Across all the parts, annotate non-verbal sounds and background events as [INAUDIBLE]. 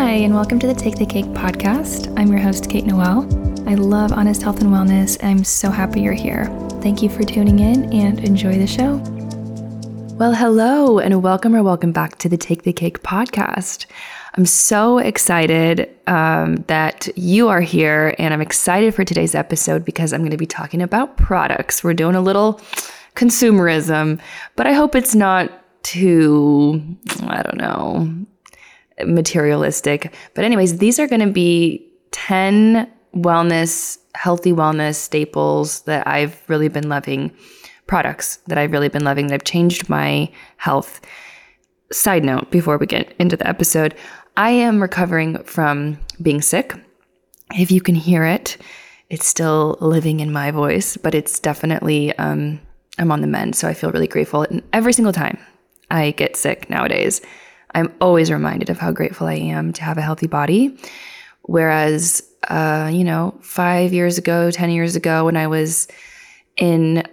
Hi, and welcome to the Take the Cake podcast. I'm your host, Kate Noel. I love honest health and wellness, I'm so happy you're here. Thank you for tuning in and enjoy the show. Well, hello, and welcome or welcome back to the Take the Cake podcast. I'm so excited um, that you are here, and I'm excited for today's episode because I'm going to be talking about products. We're doing a little consumerism, but I hope it's not too, I don't know, materialistic. But, anyways, these are going to be 10 wellness, healthy wellness staples that I've really been loving, products that I've really been loving that have changed my health. Side note before we get into the episode, I am recovering from being sick. If you can hear it, it's still living in my voice, but it's definitely, um, I'm on the mend. So I feel really grateful. And every single time I get sick nowadays, I'm always reminded of how grateful I am to have a healthy body. Whereas, uh, you know, five years ago, 10 years ago, when I was in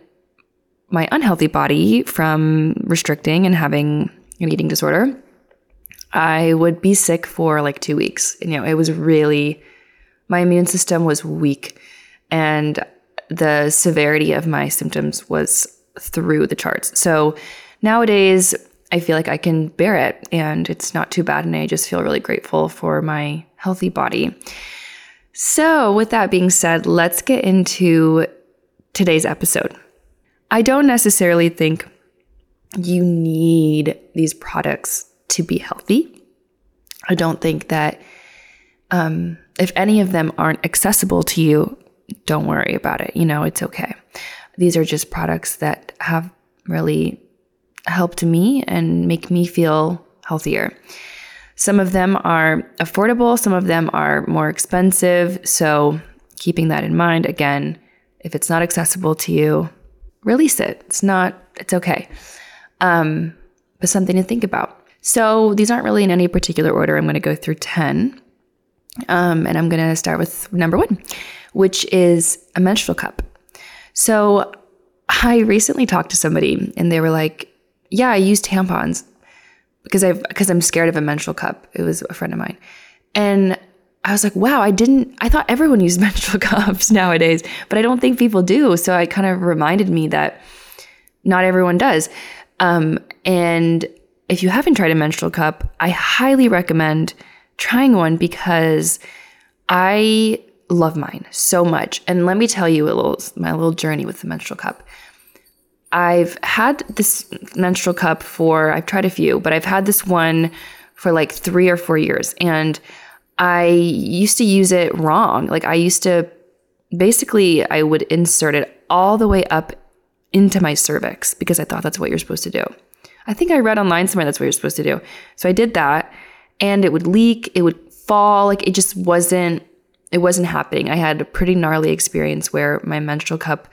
my unhealthy body from restricting and having an eating disorder, I would be sick for like two weeks. You know, it was really, my immune system was weak and the severity of my symptoms was through the charts. So nowadays, I feel like I can bear it and it's not too bad. And I just feel really grateful for my healthy body. So, with that being said, let's get into today's episode. I don't necessarily think you need these products to be healthy. I don't think that um, if any of them aren't accessible to you, don't worry about it. You know, it's okay. These are just products that have really helped me and make me feel healthier. Some of them are affordable, some of them are more expensive. So, keeping that in mind, again, if it's not accessible to you, release it. It's not, it's okay. Um, but something to think about. So, these aren't really in any particular order. I'm going to go through 10. Um, and I'm going to start with number one, which is a menstrual cup. So, I recently talked to somebody and they were like, yeah, I use tampons because I've because I'm scared of a menstrual cup. It was a friend of mine. And I was like, wow, I didn't I thought everyone used [LAUGHS] menstrual cups nowadays, but I don't think people do. So it kind of reminded me that not everyone does. Um, and if you haven't tried a menstrual cup, I highly recommend trying one because I love mine so much. And let me tell you a little my little journey with the menstrual cup. I've had this menstrual cup for, I've tried a few, but I've had this one for like three or four years. And I used to use it wrong. Like I used to basically, I would insert it all the way up into my cervix because I thought that's what you're supposed to do. I think I read online somewhere that's what you're supposed to do. So I did that and it would leak, it would fall. Like it just wasn't, it wasn't happening. I had a pretty gnarly experience where my menstrual cup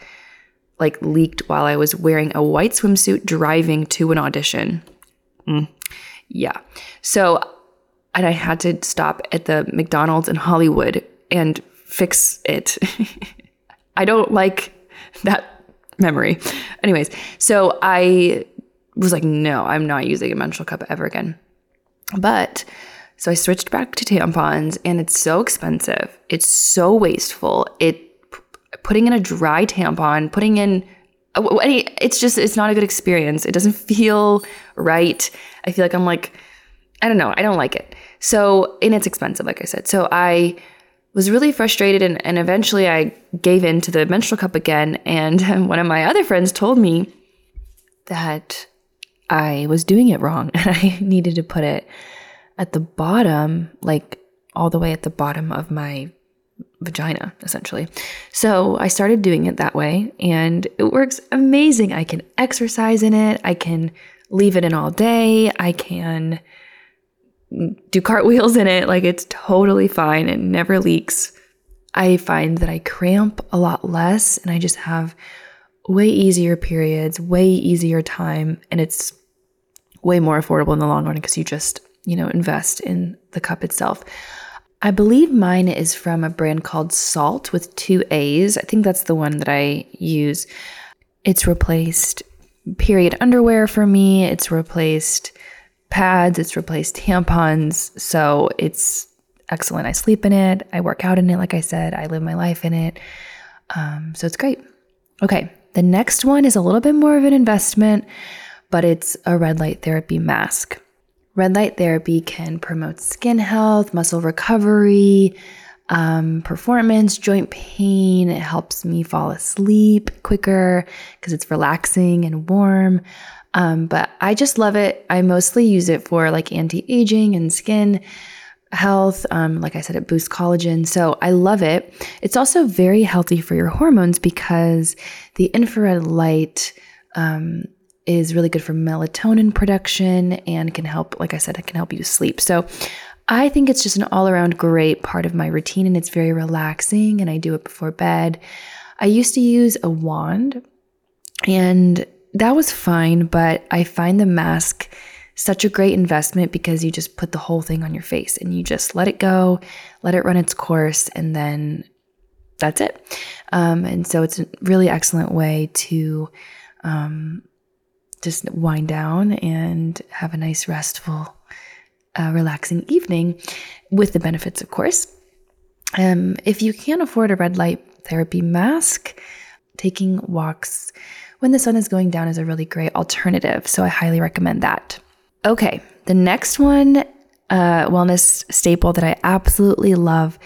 like leaked while I was wearing a white swimsuit driving to an audition. Mm. Yeah. So, and I had to stop at the McDonald's in Hollywood and fix it. [LAUGHS] I don't like that memory. Anyways, so I was like, no, I'm not using a menstrual cup ever again. But so I switched back to tampons and it's so expensive. It's so wasteful. It putting in a dry tampon, putting in uh, any it's just it's not a good experience. It doesn't feel right. I feel like I'm like I don't know, I don't like it. So, and it's expensive like I said. So I was really frustrated and, and eventually I gave in to the menstrual cup again and [LAUGHS] one of my other friends told me that I was doing it wrong and [LAUGHS] I needed to put it at the bottom, like all the way at the bottom of my vagina, essentially. So I started doing it that way, and it works amazing. I can exercise in it, I can leave it in all day, I can do cartwheels in it. Like it's totally fine, it never leaks. I find that I cramp a lot less and I just have way easier periods, way easier time, and it's way more affordable in the long run because you just, you know, invest in the cup itself. I believe mine is from a brand called Saalt with two A's. I think that's the one that I use. It's replaced period underwear for me, it's replaced pads, it's replaced tampons. So it's excellent. I sleep in it, I work out in it, like I said, I live my life in it. Um, so it's great. Okay, the next one is a little bit more of an investment, but it's a red light therapy mask. Red light therapy can promote skin health, muscle recovery, um, performance, joint pain. It helps me fall asleep quicker because it's relaxing and warm. Um, but I just love it. I mostly use it for like anti aging and skin health. Um, like I said, it boosts collagen. So I love it. It's also very healthy for your hormones because the infrared light um, is really good for melatonin production and can help, like I said, it can help you sleep. So I think it's just an all around great part of my routine and it's very relaxing and I do it before bed. I used to use a wand and that was fine, but I find the mask such a great investment because you just put the whole thing on your face and you just let it go, let it run its course, and then that's it. Um, and so it's a really excellent way to um, just wind down and have a nice, restful, uh, relaxing evening with the benefits, of course. Um, if you can't afford a red light therapy mask, taking walks when the sun is going down is a really great alternative. So I highly recommend that. Okay, the next one, uh, wellness staple that I absolutely love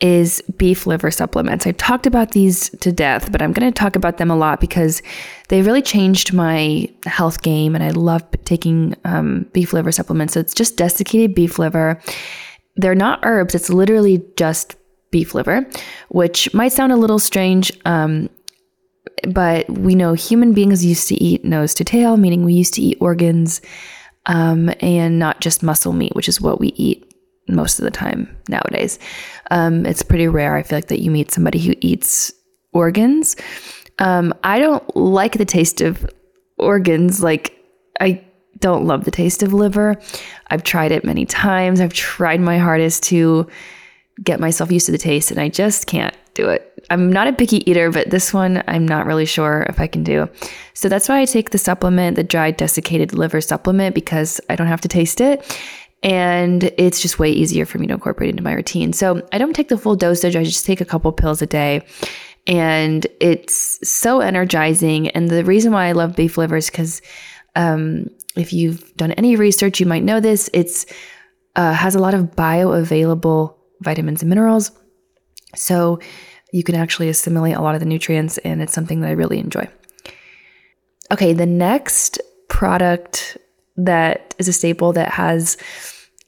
is beef liver supplements. I've talked about these to death, but I'm going to talk about them a lot because they really changed my health game and I love taking um, beef liver supplements. So it's just desiccated beef liver. They're not herbs, it's literally just beef liver, which might sound a little strange. Um, but we know human beings used to eat nose to tail, meaning we used to eat organs um, and not just muscle meat, which is what we eat most of the time nowadays. Um, it's pretty rare, I feel like, that you meet somebody who eats organs. Um, I don't like the taste of organs. Like, I don't love the taste of liver. I've tried it many times. I've tried my hardest to get myself used to the taste, and I just can't do it. I'm not a picky eater, but this one I'm not really sure if I can do. So that's why I take the supplement, the dried desiccated liver supplement, because I don't have to taste it. And it's just way easier for me to incorporate into my routine. So I don't take the full dosage, I just take a couple pills a day. And it's so energizing. And the reason why I love beef liver is because um, if you've done any research, you might know this. It's uh, has a lot of bioavailable vitamins and minerals. So you can actually assimilate a lot of the nutrients, and it's something that I really enjoy. Okay, the next product that is a staple that has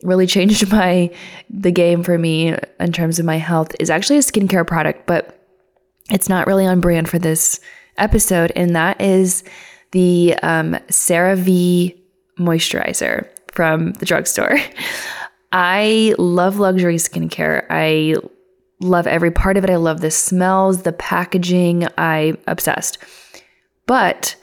really changed [LAUGHS] my the game for me in terms of my health is actually a skincare product, but it's not really on brand for this episode, and that is the um, CeraVe moisturizer from the drugstore. [LAUGHS] I love luxury skincare. I love every part of it. I love the smells, the packaging. I'm obsessed. But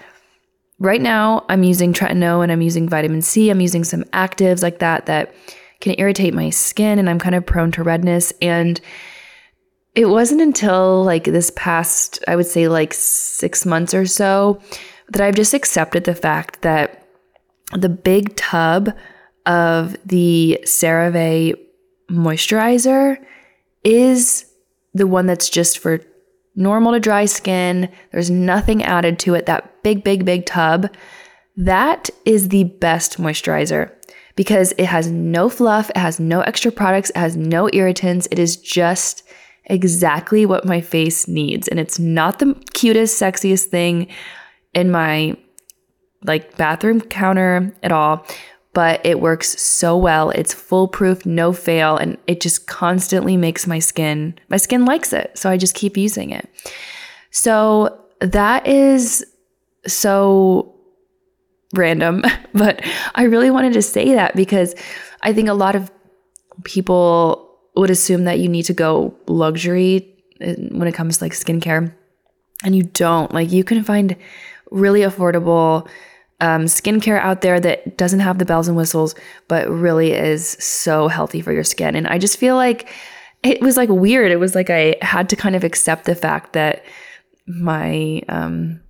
right now I'm using tretinoin and I'm using vitamin C. I'm using some actives like that that can irritate my skin and I'm kind of prone to redness and it wasn't until like this past I would say like 6 months or so that I've just accepted the fact that the big tub of the CeraVe moisturizer is the one that's just for normal to dry skin. There's nothing added to it. That big, big, big tub, that is the best moisturizer because it has no fluff, it has no extra products, it has no irritants. It is just exactly what my face needs. And it's not the cutest, sexiest thing in my like bathroom counter at all, but it works so well. It's foolproof, no fail, and it just constantly makes my skin, my skin likes it. So I just keep using it. So that is so random, [LAUGHS] but I really wanted to say that because I think a lot of people would assume that you need to go luxury uh, when it comes to like skincare, and you don't. Like you can find really affordable um, skincare out there that doesn't have the bells and whistles, but really is so healthy for your skin. And I just feel like it was like weird. It was like I had to kind of accept the fact that my um,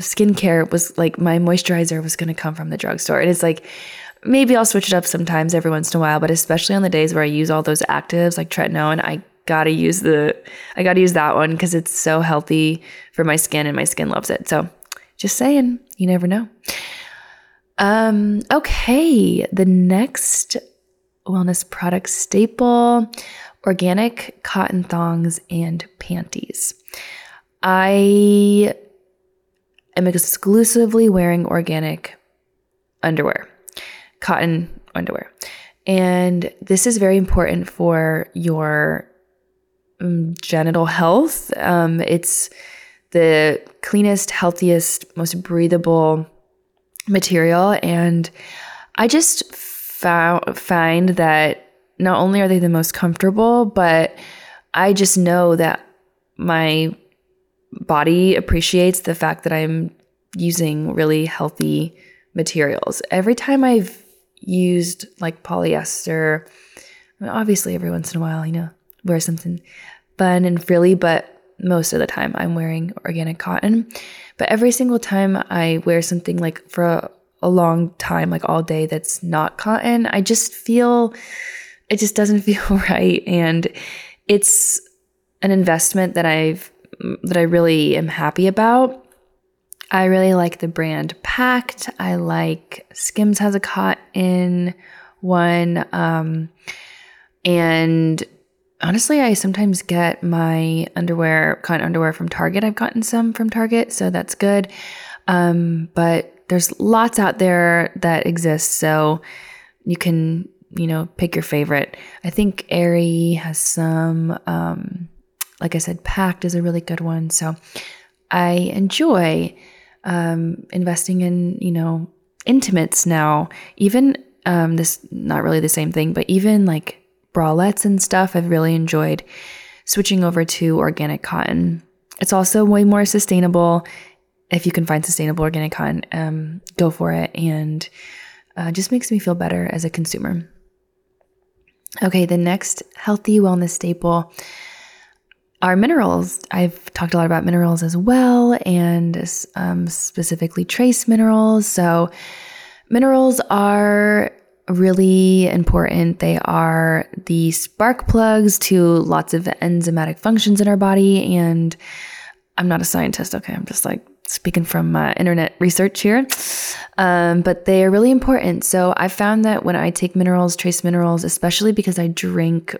skincare was like my moisturizer was going to come from the drugstore. And it's like, maybe I'll switch it up sometimes every once in a while, but especially on the days where I use all those actives like tretinoin, I gotta use the I gotta use that one because it's so healthy for my skin and my skin loves it. So just saying, you never know. Um, okay, the next wellness product staple organic cotton thongs and panties. I am exclusively wearing organic underwear, cotton underwear. And this is very important for your um, genital health. Um, it's the cleanest, healthiest, most breathable material. And I just found, find that not only are they the most comfortable, but I just know that my body appreciates the fact that I'm using really healthy materials. Every time I've used like polyester, obviously every once in a while, you know, wear something fun and frilly, but most of the time I'm wearing organic cotton. But every single time I wear something like for a, a long time, like all day, that's not cotton, I just feel it just doesn't [LAUGHS] feel right. And it's an investment that I've that I really am happy about. I really like the brand Pact. I like Skims has a cotton one. Um, and honestly, I sometimes get my underwear, cotton underwear from Target. I've gotten some from Target, so that's good. Um, but there's lots out there that exist, so you can, you know, pick your favorite. I think Aerie has some. Um, like I said, Pact is a really good one. So I enjoy um, investing in, you know, intimates now. Even um, this, not really the same thing, but even like bralettes and stuff, I've really enjoyed switching over to organic cotton. It's also way more sustainable. If you can find sustainable organic cotton, um, go for it. And uh, just makes me feel better as a consumer. Okay, the next healthy wellness staple are minerals. I've talked a lot about minerals as well, and um, specifically trace minerals. So, minerals are really important. They are the spark plugs to lots of enzymatic functions in our body. And I'm not a scientist, okay? I'm just like speaking from uh, internet research here. Um, but they are really important. So I found that when I take minerals, trace minerals, especially because I drink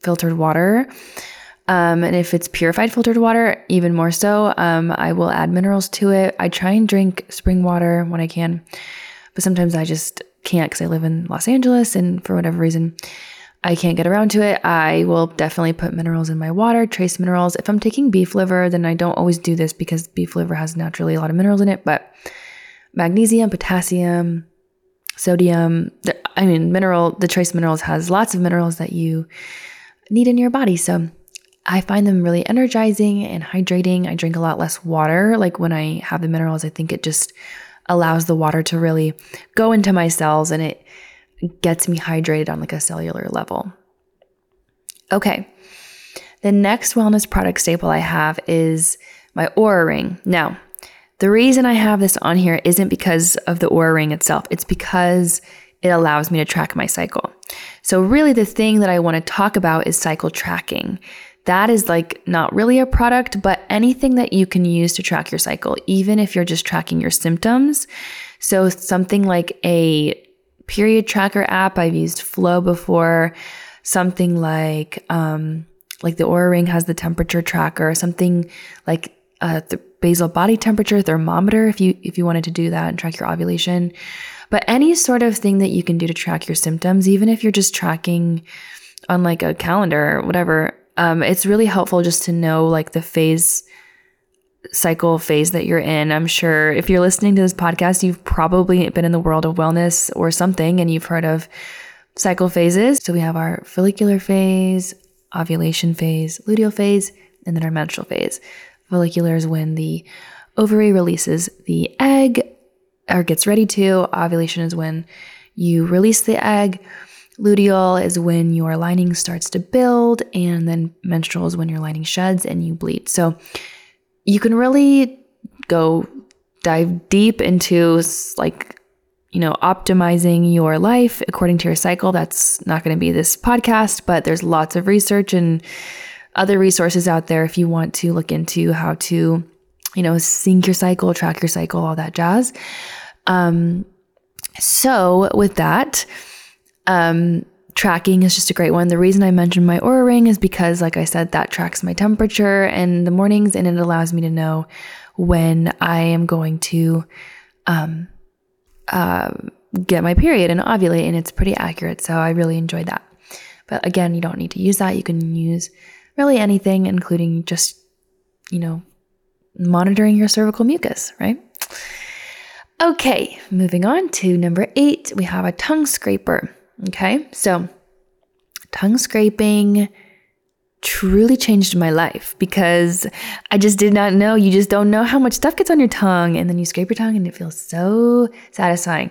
filtered water, um, and if it's purified filtered water, even more so, um, I will add minerals to it. I try and drink spring water when I can, but sometimes I just can't because I live in Los Angeles and for whatever reason, I can't get around to it. I will definitely put minerals in my water, trace minerals. If I'm taking beef liver, then I don't always do this because beef liver has naturally a lot of minerals in it, but magnesium, potassium, sodium, I mean, mineral, the trace minerals has lots of minerals that you need in your body. So I find them really energizing and hydrating. I drink a lot less water. Like when I have the minerals, I think it just allows the water to really go into my cells and it gets me hydrated on like a cellular level. Okay. The next wellness product staple I have is my Oura ring. Now, the reason I have this on here isn't because of the Oura ring itself. It's because it allows me to track my cycle. So really the thing that I want to talk about is cycle tracking that is like not really a product, but anything that you can use to track your cycle, even if you're just tracking your symptoms. So something like a period tracker app, I've used Flo before, something like, um, like the Oura Ring has the temperature tracker, something like uh, the basal body temperature thermometer, if you if you wanted to do that and track your ovulation. But any sort of thing that you can do to track your symptoms, even if you're just tracking on like a calendar or whatever, um, it's really helpful just to know like the phase cycle phase that you're in. I'm sure if you're listening to this podcast, you've probably been in the world of wellness or something and you've heard of cycle phases. So we have our follicular phase, ovulation phase, luteal phase, and then our menstrual phase. Follicular is when the ovary releases the egg or gets ready to. Ovulation is when you release the egg. Luteal is when your lining starts to build, and then menstrual is when your lining sheds and you bleed. So you can really go dive deep into like you know, optimizing your life according to your cycle. That's not going to be this podcast, but there's lots of research and other resources out there if you want to look into how to, you know, sync your cycle, track your cycle, all that jazz. Um, so with that, um, tracking is just a great one. The reason I mentioned my Oura ring is because, like I said, that tracks my temperature in the mornings and it allows me to know when I am going to um, uh, get my period and ovulate, and it's pretty accurate. So I really enjoyed that. But again, you don't need to use that. You can use really anything, including just, you know, monitoring your cervical mucus, right? Okay, moving on to number eight, we have a tongue scraper. Okay, so tongue scraping truly changed my life because I just did not know. You just don't know how much stuff gets on your tongue, and then you scrape your tongue, and it feels so satisfying.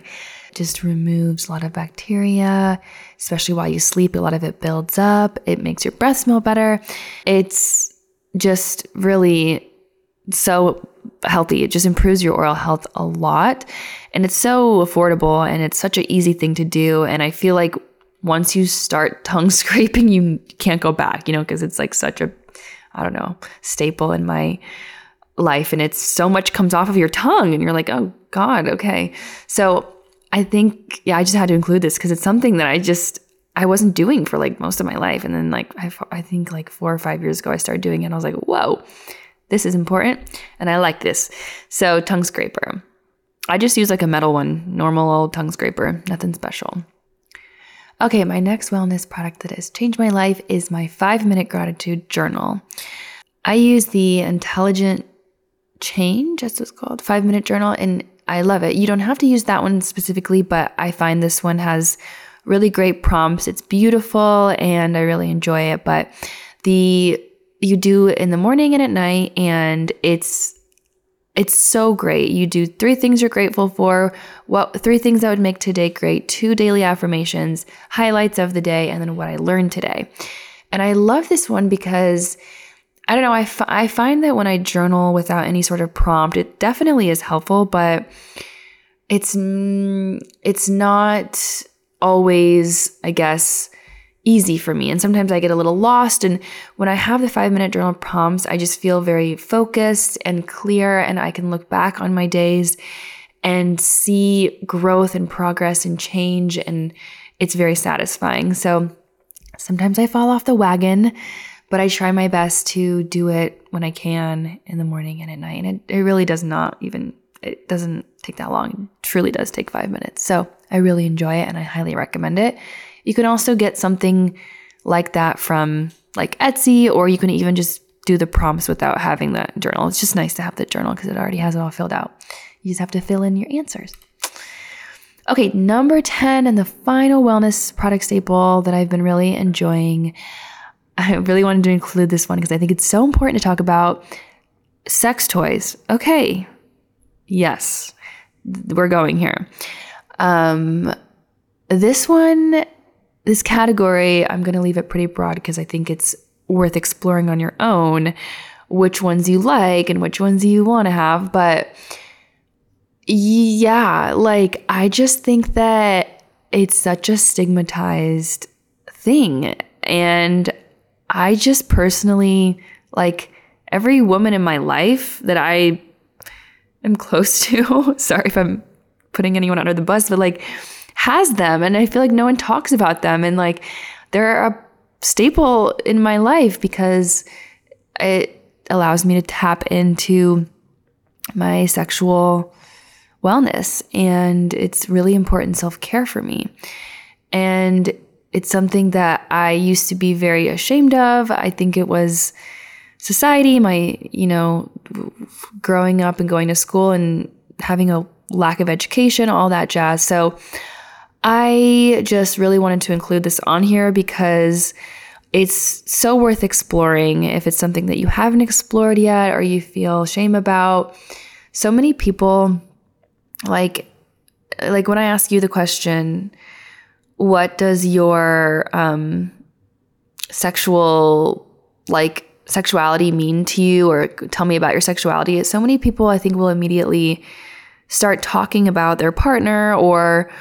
Just removes a lot of bacteria, especially while you sleep. A lot of it builds up. It makes your breath smell better. It's just really so healthy. It just improves your oral health a lot. And it's so affordable and it's such an easy thing to do. And I feel like once you start [LAUGHS] tongue scraping, you can't go back, you know, because it's like such a, I don't know, staple in my life. And it's so much comes off of your tongue and you're like, oh God, okay. So I think, yeah, I just had to include this because it's something that I just, I wasn't doing for like most of my life. And then like, I, I think like four or five years ago, I started doing it and I was like, whoa, this is important and I like this. So, tongue scraper. I just use like a metal one, normal old tongue scraper, nothing special. Okay, my next wellness product that has changed my life is my five minute gratitude journal. I use the Intelligent Change, as it's called, five minute journal, and I love it. You don't have to use that one specifically, but I find this one has really great prompts. It's beautiful and I really enjoy it. But the you do in the morning and at night and it's it's so great. You do three things you're grateful for, what three things that would make today great, two daily affirmations, highlights of the day, and then what I learned today. And I love this one because I don't know, I, f- I find that when I journal without any sort of prompt, it definitely is helpful, but it's it's not always, I guess, easy for me. And sometimes I get a little lost. And when I have the five minute journal prompts, I just feel very focused and clear. And I can look back on my days and see growth and progress and change. And it's very satisfying. So sometimes I fall off the wagon, but I try my best to do it when I can in the morning and at night. And it, it really does not even, it doesn't take that long. It truly does take five minutes. So I really enjoy it and I highly recommend it. You can also get something like that from like Etsy, or you can even just do the prompts without having the journal. It's just nice to have the journal because it already has it all filled out. You just have to fill in your answers. Okay, number 10 and the final wellness product staple that I've been really enjoying. I really wanted to include this one because I think it's so important to talk about sex toys. Okay. Yes. We're going here. Um this one this category, I'm going to leave it pretty broad because I think it's worth exploring on your own which ones you like and which ones you want to have. But yeah, like I just think that it's such a stigmatized thing. And I just personally, like every woman in my life that I am close [LAUGHS] to, sorry if I'm putting anyone under the bus, but like, has them and I feel like no one talks about them and like they're a staple in my life because it allows me to tap into my sexual wellness and it's really important self-care for me. And it's something that I used to be very ashamed of. I think it was society, my, you know, growing up and going to school and having a lack of education, all that jazz. So I just really wanted to include this on here because it's so worth exploring if it's something that you haven't explored yet or you feel shame about. So many people like like when I ask you the question, what does your um sexual like sexuality mean to you or tell me about your sexuality? So many people I think will immediately start talking about their partner or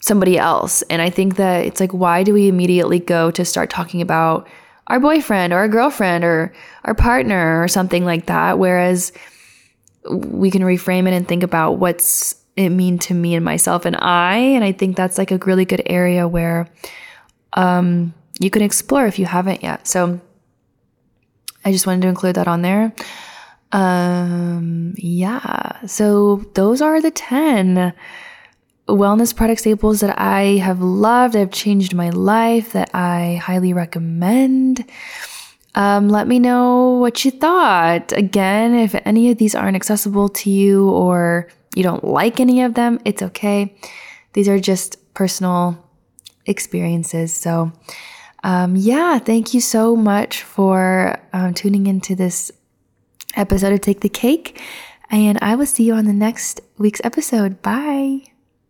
somebody else. And I think that it's like, why do we immediately go to start talking about our boyfriend or our girlfriend or our partner or something like that? Whereas we can reframe it and think about what's it mean to me and myself and I. And I think that's like a really good area where um, you can explore if you haven't yet. So I just wanted to include that on there. Um, yeah. So those are the 10 wellness product staples that I have loved, that have changed my life, that I highly recommend. Um, let me know what you thought. Again, if any of these aren't accessible to you or you don't like any of them, it's okay. These are just personal experiences. So, um, yeah, thank you so much for um, tuning into this episode of Take the Cake. And I will see you on the next week's episode. Bye.